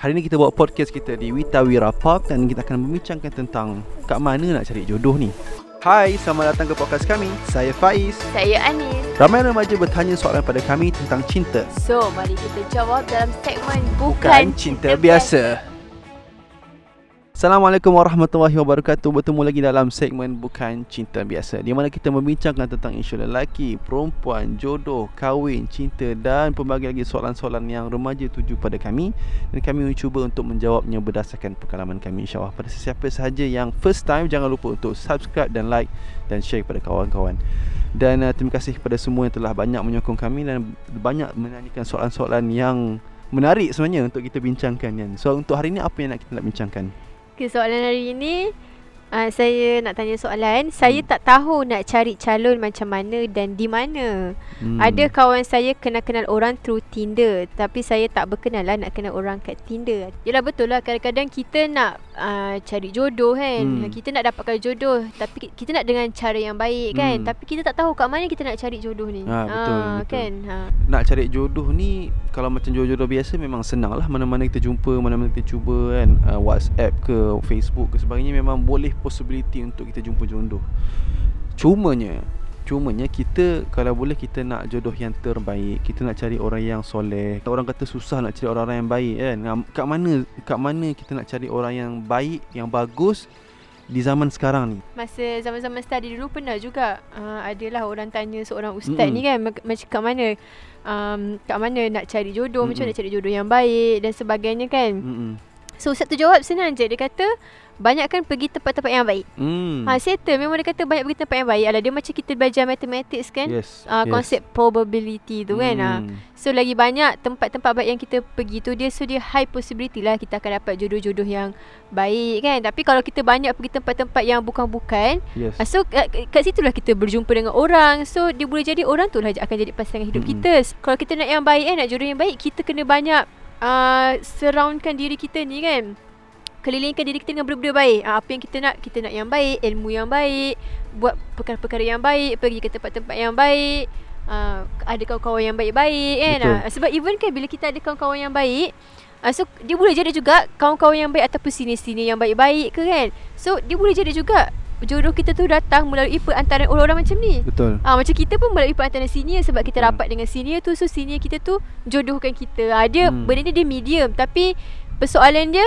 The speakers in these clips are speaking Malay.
Hari ni kita buat podcast kita di Witawira Park dan kita akan membincangkan tentang kat mana nak cari jodoh ni. Hai, selamat datang ke podcast kami. Saya Faiz. Saya Anis. Ramai remaja bertanya soalan pada kami tentang cinta. So, mari kita jawab dalam segmen Bukan, Bukan cinta biasa. Assalamualaikum warahmatullahi wabarakatuh. Bertemu lagi dalam segmen Bukan Cinta Biasa Di mana kita membincangkan tentang isu lelaki, perempuan, jodoh, kahwin, cinta Dan pelbagai lagi soalan-soalan yang remaja tuju pada kami. Dan kami mencuba untuk menjawabnya berdasarkan pengalaman kami. InsyaAllah pada sesiapa sahaja yang first time Jangan lupa untuk subscribe dan like dan share kepada kawan-kawan. Dan uh, terima kasih kepada semua yang telah banyak menyokong kami Dan banyak menanyakan soalan-soalan yang menarik sebenarnya untuk kita bincangkan kan So untuk hari ini apa yang nak kita nak bincangkan? Okay, soalan hari ini uh, saya nak tanya soalan. Saya hmm. tak tahu nak cari calon macam mana dan di mana. Hmm. Ada kawan saya kenal-kenal orang through Tinder. Tapi saya tak berkenal lah nak kenal orang kat Tinder. Yelah betul lah kadang-kadang kita nak uh, cari jodoh kan. Hmm. Kita nak dapatkan jodoh. Tapi kita nak dengan cara yang baik kan. Hmm. Tapi kita tak tahu kat mana kita nak cari jodoh ni. Ha, betul, uh, betul. Kan? Ha. Nak cari jodoh ni kalau macam jodoh-jodoh biasa memang senang lah. Mana-mana kita jumpa, mana-mana kita cuba kan. Uh, WhatsApp ke, Facebook ke sebagainya memang boleh possibility untuk kita jumpa jodoh. Cumanya Cumanya kita kalau boleh kita nak jodoh yang terbaik, kita nak cari orang yang soleh. Orang kata susah nak cari orang-orang yang baik kan. Kat mana kat mana kita nak cari orang yang baik, yang bagus di zaman sekarang ni? Masa zaman-zaman study dulu pernah juga uh, adalah orang tanya seorang ustaz mm-hmm. ni kan macam kat mana um, kat mana nak cari jodoh, mm-hmm. macam nak cari jodoh yang baik dan sebagainya kan. Mm-hmm. So ustaz tu jawab senang je. Dia kata banyakkan pergi tempat-tempat yang baik. Hmm. Ha settle memang dia kata banyak pergi tempat yang baik. Alah dia macam kita belajar mathematics kan? Yes. Uh, yes. konsep probability tu kan. Ha. hmm. kan. So lagi banyak tempat-tempat baik yang kita pergi tu dia so dia high possibility lah kita akan dapat jodoh-jodoh yang baik kan. Tapi kalau kita banyak pergi tempat-tempat yang bukan-bukan, yes. uh, so kat, kat situlah kita berjumpa dengan orang. So dia boleh jadi orang tu lah akan jadi pasangan hidup hmm. kita. Kalau kita nak yang baik kan, nak jodoh yang baik, kita kena banyak uh, surroundkan diri kita ni kan kelilingkan diri kita dengan benda-benda baik. Ha, apa yang kita nak, kita nak yang baik, ilmu yang baik, buat perkara-perkara yang baik, pergi ke tempat-tempat yang baik, ha, ada kawan-kawan yang baik-baik kan. Ha, sebab even kan bila kita ada kawan-kawan yang baik, ha, so dia boleh jadi juga kawan-kawan yang baik ataupun sini-sini yang baik-baik ke kan. So dia boleh jadi juga jodoh kita tu datang melalui perantaraan orang-orang macam ni. Betul. Ah ha, macam kita pun melalui perantaraan senior sebab kita rapat dengan senior tu so senior kita tu jodohkan kita. Ah ha, dia hmm. benda ni dia medium tapi persoalan dia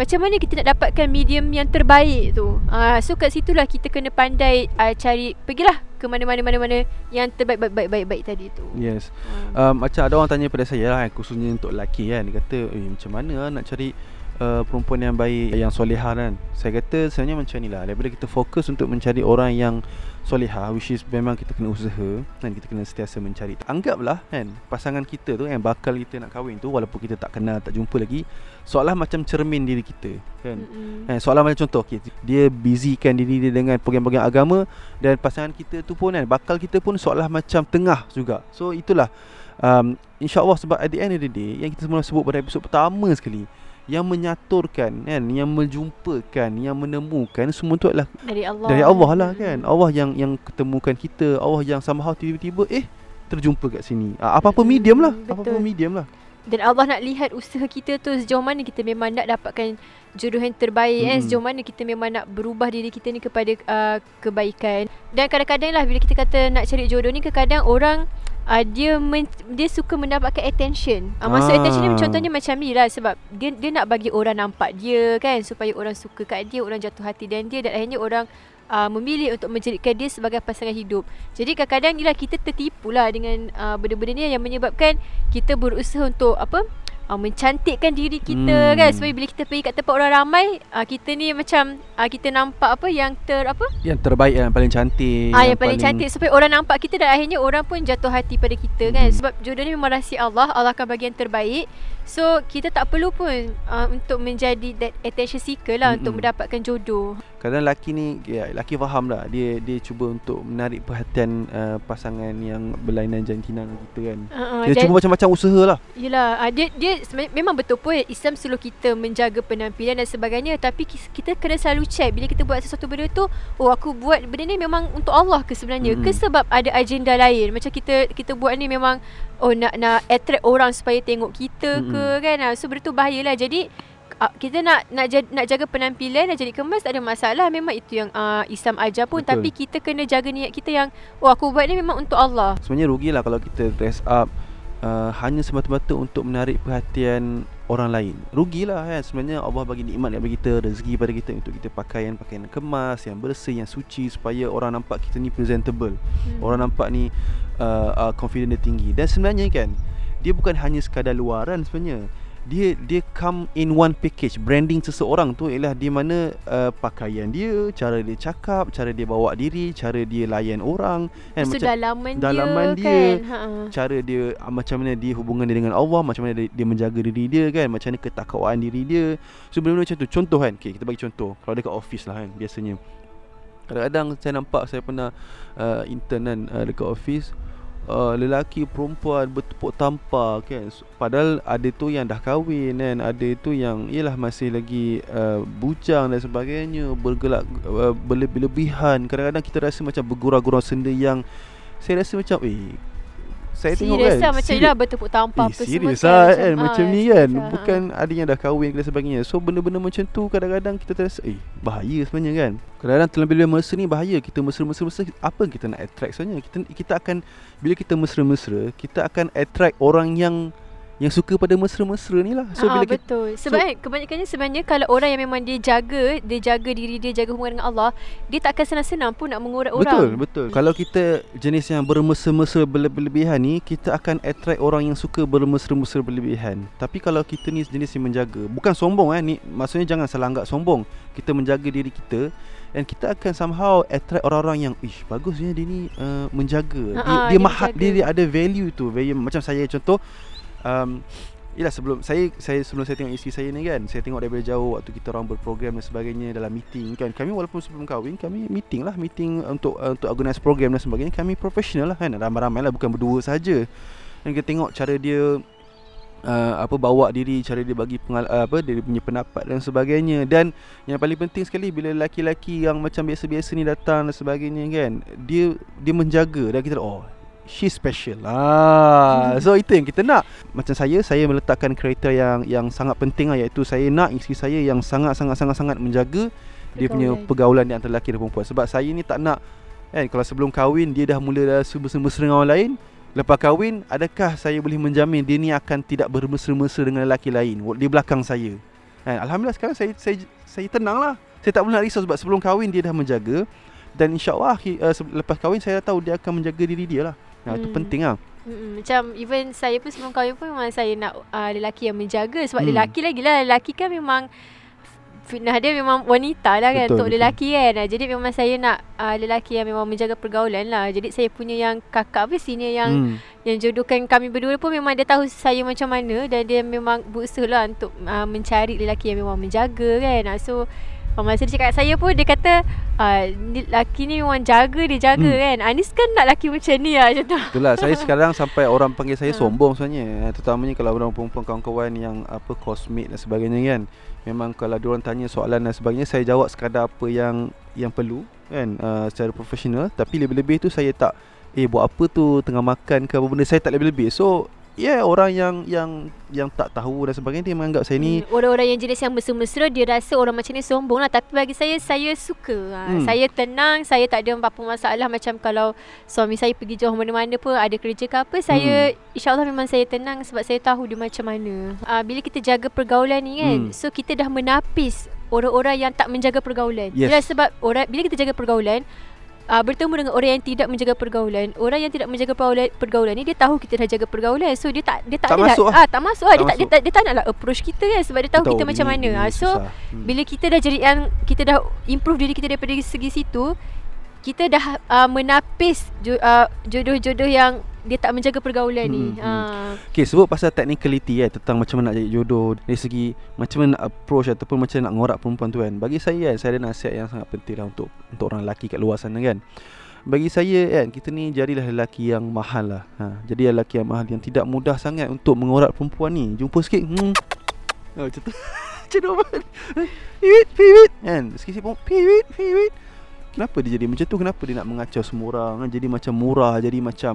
macam mana kita nak dapatkan medium yang terbaik tu uh, So kat situlah kita kena pandai uh, cari Pergilah ke mana-mana mana-mana yang terbaik baik baik baik tadi tu. Yes. Uh. Um, macam ada orang tanya pada saya lah khususnya untuk lelaki kan dia kata eh, macam mana lah nak cari uh, perempuan yang baik yang solehah kan. Saya kata sebenarnya macam ni lah. Daripada kita fokus untuk mencari orang yang solehah which is memang kita kena usaha dan kita kena sentiasa mencari. Anggaplah kan pasangan kita tu yang bakal kita nak kahwin tu walaupun kita tak kenal tak jumpa lagi seolah macam cermin diri kita kan. Mm-hmm. eh, seolah macam contoh okay, dia busykan diri dia dengan program-program agama dan pasangan kita tu pun kan bakal kita pun seolah macam tengah juga. So itulah. Um, insyaAllah sebab at the end of the day yang kita semua sebut pada episod pertama sekali yang menyaturkan kan? Yang menjumpakan yang menemukan semua tu adalah dari Allah. dari Allah lah kan? Allah yang yang ketemukan kita. Allah yang somehow tiba-tiba eh terjumpa kat sini. Apa-apa medium lah. Apa-apa medium lah dan Allah nak lihat usaha kita tu sejauh mana kita memang nak dapatkan jodoh yang terbaik kan? hmm. kan sejauh mana kita memang nak berubah diri kita ni kepada uh, kebaikan dan kadang-kadang lah bila kita kata nak cari jodoh ni kadang-kadang orang uh, dia men, dia suka mendapatkan attention. Uh, maksud ah. attention ni contohnya macam ni lah sebab dia dia nak bagi orang nampak dia kan supaya orang suka kat dia, orang jatuh hati dan dia dan akhirnya orang uh, memilih untuk menjadikan dia sebagai pasangan hidup. Jadi kadang-kadang ni lah kita tertipu lah dengan uh, benda-benda ni yang menyebabkan kita berusaha untuk apa? uh, mencantikkan diri kita hmm. kan supaya bila kita pergi kat tempat orang ramai uh, kita ni macam uh, kita nampak apa yang ter apa yang terbaik yang paling cantik ah uh, yang, yang paling, paling cantik supaya orang nampak kita dan akhirnya orang pun jatuh hati pada kita kan. hmm. kan sebab jodoh ni memang rahsia Allah Allah akan bagi yang terbaik So kita tak perlu pun uh, untuk menjadi that attention seeker lah mm-hmm. untuk mendapatkan jodoh. Kadang lelaki ni ya, lelaki faham lah dia dia cuba untuk menarik perhatian uh, pasangan yang berlainan jantina dengan kita kan. Uh-uh, dia cuba macam-macam usaha lah. Yelah uh, dia dia memang betul pun Islam suruh kita menjaga penampilan dan sebagainya tapi kita kena selalu check bila kita buat sesuatu benda tu oh aku buat benda ni memang untuk Allah ke sebenarnya hmm. ke sebab ada agenda lain macam kita kita buat ni memang oh nak nak attract orang supaya tengok kita hmm. ke kan ah, so benda tu bahayalah jadi uh, kita nak nak jaga, nak jaga penampilan dan jadi kemas tak ada masalah memang itu yang uh, Islam ajar pun Betul. tapi kita kena jaga niat kita yang oh aku buat ni memang untuk Allah sebenarnya rugilah kalau kita dress up uh, hanya semata-mata untuk menarik perhatian orang lain. Rugilah kan sebenarnya Allah bagi nikmat kepada kita, rezeki pada kita untuk kita pakaian pakaian kemas yang bersih, yang suci supaya orang nampak kita ni presentable. Hmm. Orang nampak ni uh, uh, confident dia tinggi. Dan sebenarnya kan dia bukan hanya sekadar luaran sebenarnya dia dia come in one package. Branding seseorang tu ialah di mana uh, pakaian dia cara dia cakap cara dia bawa diri cara dia layan orang kan macam dalaman, dalaman dia, dia kan? Ha. cara dia uh, macam mana dia hubungan dia dengan Allah macam mana dia, dia menjaga diri dia kan macam mana ketakwaan diri dia. So benda-benda macam tu. Contoh kan? Okay, kita bagi contoh. Kalau dekat office lah kan biasanya. Kadang-kadang saya nampak saya pernah uh, intern kan uh, dekat office uh, lelaki perempuan bertepuk tampar kan? Padahal ada tu yang dah kahwin kan? Ada tu yang ialah masih lagi uh, bujang dan sebagainya bergelak uh, berlebih-lebihan. Kadang-kadang kita rasa macam bergurau-gurau senda yang saya rasa macam eh saya tengok kan Serius lah macam ni lah bertepuk tampar eh, Serius lah kan, kan Macam ni kan. lah. Bukan ada yang dah kahwin dan sebagainya. So benda-benda macam tu Kadang-kadang kita terasa Eh bahaya sebenarnya kan. Kadang-kadang terlebih-lebih mesra ni bahaya. Kita mesra-mesra Apa kita nak attract sebenarnya? Kita, kita akan Bila kita mesra-mesra Kita akan attract orang yang yang suka pada mesra-mesra ni lah. So, ha, bila Betul. Sebab so, kebanyakannya sebenarnya Kalau orang yang memang dia jaga Dia jaga diri dia Jaga hubungan dengan Allah Dia tak akan senang-senang pun Nak mengurat orang. Betul betul. Kalau kita jenis yang bermesra-mesra berlebihan ni Kita akan attract orang yang suka bermesra-mesra berlebihan. Tapi kalau kita ni jenis yang menjaga Bukan sombong eh ni Maksudnya jangan salah anggap sombong. Kita menjaga diri kita dan kita akan somehow attract orang-orang yang ish bagusnya dia ni uh, menjaga. Dia, uh-huh, dia, dia mahat dia, dia ada value tu. Value macam saya contoh um, Yelah sebelum saya saya sebelum saya tengok isteri saya ni kan saya tengok daripada jauh waktu kita orang berprogram dan sebagainya dalam meeting kan. Kami walaupun sebelum kahwin kami meeting lah meeting untuk uh, untuk organize program dan sebagainya. Kami profesional lah kan ramai-ramai lah bukan berdua saja. Dan kita tengok cara dia uh, apa bawa diri cara dia bagi pengal, uh, apa dia punya pendapat dan sebagainya. Dan yang paling penting sekali bila lelaki-lelaki yang macam biasa-biasa ni datang dan sebagainya kan dia dia menjaga dan kita oh she special lah. So itu yang kita nak. Macam saya, saya meletakkan kriteria yang yang sangat penting lah iaitu saya nak isteri saya yang sangat sangat sangat sangat menjaga pergaulan. dia punya pergaulan di antara lelaki dan perempuan. Sebab saya ni tak nak kan kalau sebelum kahwin dia dah mula dah mesra-mesra dengan orang lain, lepas kahwin adakah saya boleh menjamin dia ni akan tidak bermesra-mesra dengan lelaki lain di belakang saya. Kan? Alhamdulillah sekarang saya saya saya tenang lah. Saya tak pernah risau sebab sebelum kahwin dia dah menjaga dan insyaAllah uh, lepas kahwin saya tahu dia akan menjaga diri dia lah. Nah, hmm. itu penting lah. Hmm, macam even saya pun sebelum kahwin pun memang saya nak uh, lelaki yang menjaga sebab hmm. lelaki lagi lah lelaki kan memang fitnah dia memang wanita lah kan betul, untuk betul. lelaki kan jadi memang saya nak uh, lelaki yang memang menjaga pergaulan lah jadi saya punya yang kakak apa senior yang hmm. yang jodohkan kami berdua pun memang dia tahu saya macam mana dan dia memang berusaha lah untuk uh, mencari lelaki yang memang menjaga kan so Masa dia cakap saya pun dia kata uh, ni, laki ni memang jaga dia jaga hmm. kan. Anis kan nak laki macam ni lah macam tu. Itulah saya sekarang sampai orang panggil saya ha. sombong sebenarnya. Terutamanya kalau orang perempuan kawan-kawan yang apa cosmate dan sebagainya kan. Memang kalau dia orang tanya soalan dan sebagainya saya jawab sekadar apa yang yang perlu kan uh, secara profesional tapi lebih-lebih tu saya tak eh buat apa tu tengah makan ke apa benda saya tak lebih-lebih. So yeah, orang yang yang yang tak tahu dan sebagainya dia menganggap saya ni hmm, orang-orang yang jenis yang mesra-mesra dia rasa orang macam ni sombong lah tapi bagi saya saya suka ha. hmm. saya tenang saya tak ada apa-apa masalah macam kalau suami saya pergi jauh mana-mana pun ada kerja ke apa saya hmm. insyaallah memang saya tenang sebab saya tahu dia macam mana ha, bila kita jaga pergaulan ni kan hmm. so kita dah menapis orang-orang yang tak menjaga pergaulan yes. sebab orang bila kita jaga pergaulan uh, bertemu dengan orang yang tidak menjaga pergaulan orang yang tidak menjaga pergaulan, pergaulan ni dia tahu kita dah jaga pergaulan so dia tak dia tak, tak masuk lah. ah tak masuk lah. tak dia, masuk. Tak, dia tak dia tak naklah approach kita kan sebab dia tahu, tahu kita macam mana ini, ah, so hmm. bila kita dah jadi yang kita dah improve diri kita daripada segi situ kita dah uh, menapis uh, jodoh-jodoh yang dia tak menjaga pergaulan hmm, ni. Hmm. Ha. Okay, sebut pasal technicality eh, tentang macam mana nak jadi jodoh dari segi macam mana nak approach ataupun macam mana nak ngorak perempuan tu kan. Bagi saya kan, saya ada nasihat yang sangat penting lah untuk untuk orang lelaki kat luar sana kan. bagi saya kan kita ni jadilah lelaki yang mahal lah ha, jadi lelaki yang mahal yang tidak mudah sangat untuk mengorak perempuan ni jumpa sikit hmm. oh, macam tu macam tu pivit pivit kan sikit-sikit pun pivit pivit kenapa dia jadi macam tu kenapa dia nak mengacau semua orang kan? jadi macam murah jadi macam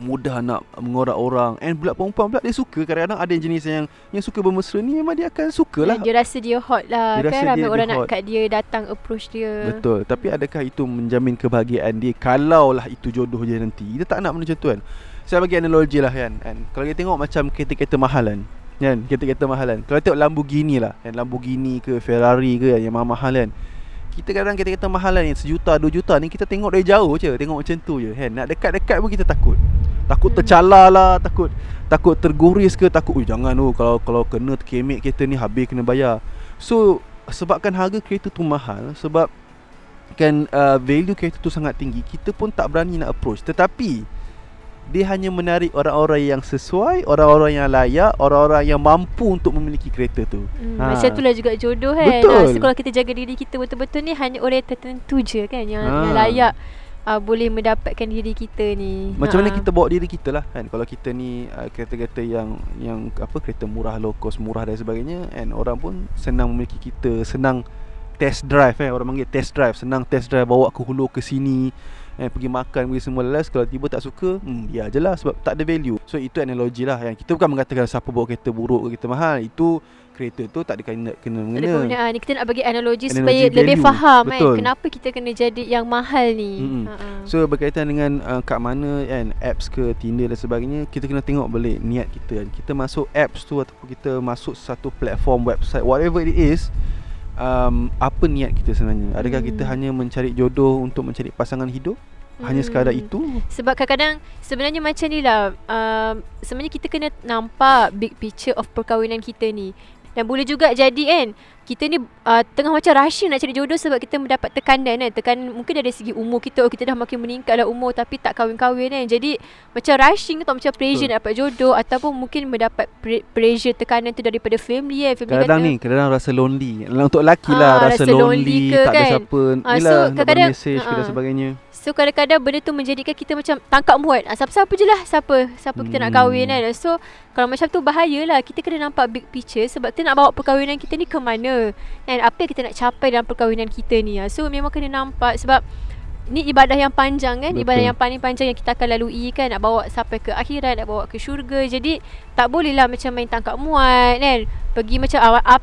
mudah nak mengorak orang. And pula perempuan pula dia suka. Kadang-kadang ada jenis yang yang suka bermesra ni memang dia akan suka lah. Dia rasa dia hot lah dia kan? ramai orang nak kat dia datang approach dia. Betul. Tapi adakah itu menjamin kebahagiaan dia? Kalau lah itu jodoh dia nanti. Kita tak nak benda macam tu kan? Saya bagi analogi lah kan, kan? kalau kita tengok macam kereta-kereta mahal kan? Kan kereta-kereta mahal kan kalau tengok Lamborghini lah kan? Lamborghini ke Ferrari ke yang mahal-mahal kan? Kita kadang kita kata mahal ni Sejuta, dua juta ni Kita tengok dari jauh je. Tengok macam tu je kan? Nak dekat-dekat pun kita takut Takut hmm. tercalar lah Takut takut terguris ke Takut oh, jangan oh, Kalau kalau kena terkemek kereta ni Habis kena bayar So Sebabkan harga kereta tu mahal Sebab Kan uh, value kereta tu sangat tinggi Kita pun tak berani nak approach Tetapi dia hanya menarik orang-orang yang sesuai, orang-orang yang layak, orang-orang yang mampu untuk memiliki kereta tu. Hmm, ha. Macam itulah juga jodoh kan. Betul. Ha, so, kalau kita jaga diri kita betul-betul ni hanya orang tertentu je kan yang, ha. yang layak uh, boleh mendapatkan diri kita ni. Macam ha. mana kita bawa diri kita lah kan. Kalau kita ni uh, kereta-kereta yang yang apa kereta murah, low cost, murah dan sebagainya and orang pun senang memiliki kita, senang test drive eh orang panggil test drive, senang test drive bawa ke hulu ke sini eh, Pergi makan Pergi semua lelas Kalau tiba tak suka hmm, Ya je lah Sebab tak ada value So itu analogi lah yang Kita bukan mengatakan Siapa bawa kereta buruk ke kereta mahal Itu kereta tu tak ada kena kena mengena. Ni kita nak bagi analogi, analogi supaya value. lebih faham kan kenapa kita kena jadi yang mahal ni. Mm-hmm. Uh-huh. So berkaitan dengan uh, kat mana kan apps ke Tinder dan sebagainya, kita kena tengok balik niat kita kan. Kita masuk apps tu ataupun kita masuk satu platform website whatever it is, um, apa niat kita sebenarnya? Adakah hmm. kita hanya mencari jodoh untuk mencari pasangan hidup? Hanya hmm. sekadar itu Sebab kadang-kadang Sebenarnya macam ni lah uh, Sebenarnya kita kena nampak Big picture of perkahwinan kita ni dan boleh juga jadi kan Kita ni uh, tengah macam rushing nak cari jodoh Sebab kita mendapat tekanan kan Tekanan mungkin dari segi umur kita Oh kita dah makin meningkat lah umur Tapi tak kahwin-kahwin kan Jadi macam rushing atau macam pressure Betul. nak dapat jodoh Ataupun mungkin mendapat pressure tekanan tu daripada family kan family Kadang-kadang ni kadang rasa lonely Untuk lelaki lah ha, rasa, rasa lonely, lonely ke, Tak kan? ada siapa ha, Yelah so, nak message ha, dan sebagainya So kadang-kadang benda tu menjadikan kita macam tangkap muat. Ah, siapa-siapa je lah. Siapa. Siapa hmm. kita nak kahwin kan. So kalau macam tu bahayalah. Kita kena nampak big picture. Sebab kita nak bawa perkahwinan kita ni ke mana. Dan apa yang kita nak capai dalam perkahwinan kita ni. Ah. So memang kena nampak. Sebab ni ibadah yang panjang kan Betul. ibadah yang paling panjang yang kita akan lalui kan nak bawa sampai ke akhirat nak bawa ke syurga jadi tak boleh lah macam main tangkap muat kan pergi macam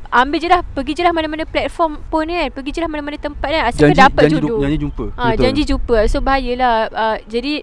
ambil je lah pergi je lah mana-mana platform pun kan pergi je lah mana-mana tempat kan asalkan janji, dapat janji jodoh janji jumpa ha, janji jumpa so bahayalah uh, jadi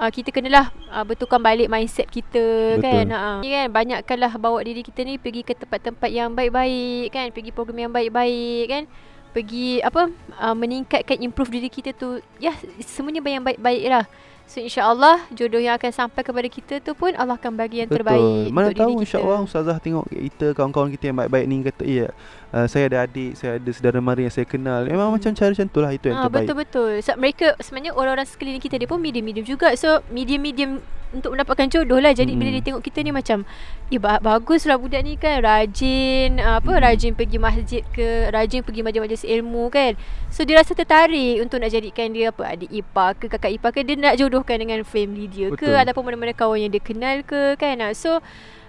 uh, kita kenalah uh, betulkan balik mindset kita Betul. kan? Ha uh, kan banyakkanlah bawa diri kita ni pergi ke tempat-tempat yang baik-baik kan? Pergi program yang baik-baik kan? Pergi apa uh, meningkatkan improve diri kita tu. Ya semuanya yang baik-baik lah So insyaAllah jodoh yang akan sampai kepada kita tu pun Allah akan bagi yang Betul. terbaik Mana tahu insyaAllah Ustazah tengok kita kawan-kawan kita yang baik-baik ni kata iya uh, saya ada adik, saya ada saudara mara yang saya kenal. Memang hmm. macam cara macam tu lah itu yang ha, terbaik. Betul-betul. So, Mereka sebenarnya orang-orang sekeliling kita dia pun medium-medium juga. So medium-medium untuk mendapatkan jodoh lah Jadi hmm. bila dia tengok kita ni macam Ya ba- bagus lah budak ni kan Rajin apa hmm. Rajin pergi masjid ke Rajin pergi majlis-majlis ilmu kan So dia rasa tertarik Untuk nak jadikan dia apa Adik ipar ke kakak ipar ke Dia nak jodohkan dengan family dia Betul. ke Ataupun mana-mana kawan yang dia kenal ke kan So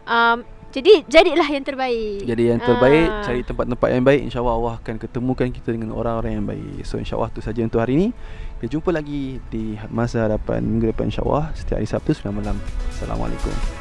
um, jadi jadilah yang terbaik. Jadi yang terbaik, Aa. Ah. cari tempat-tempat yang baik, insya-Allah Allah akan ketemukan kita dengan orang-orang yang baik. So insya-Allah tu saja untuk hari ini. Kita jumpa lagi di masa hadapan minggu depan insya-Allah setiap hari Sabtu 9 malam. Assalamualaikum.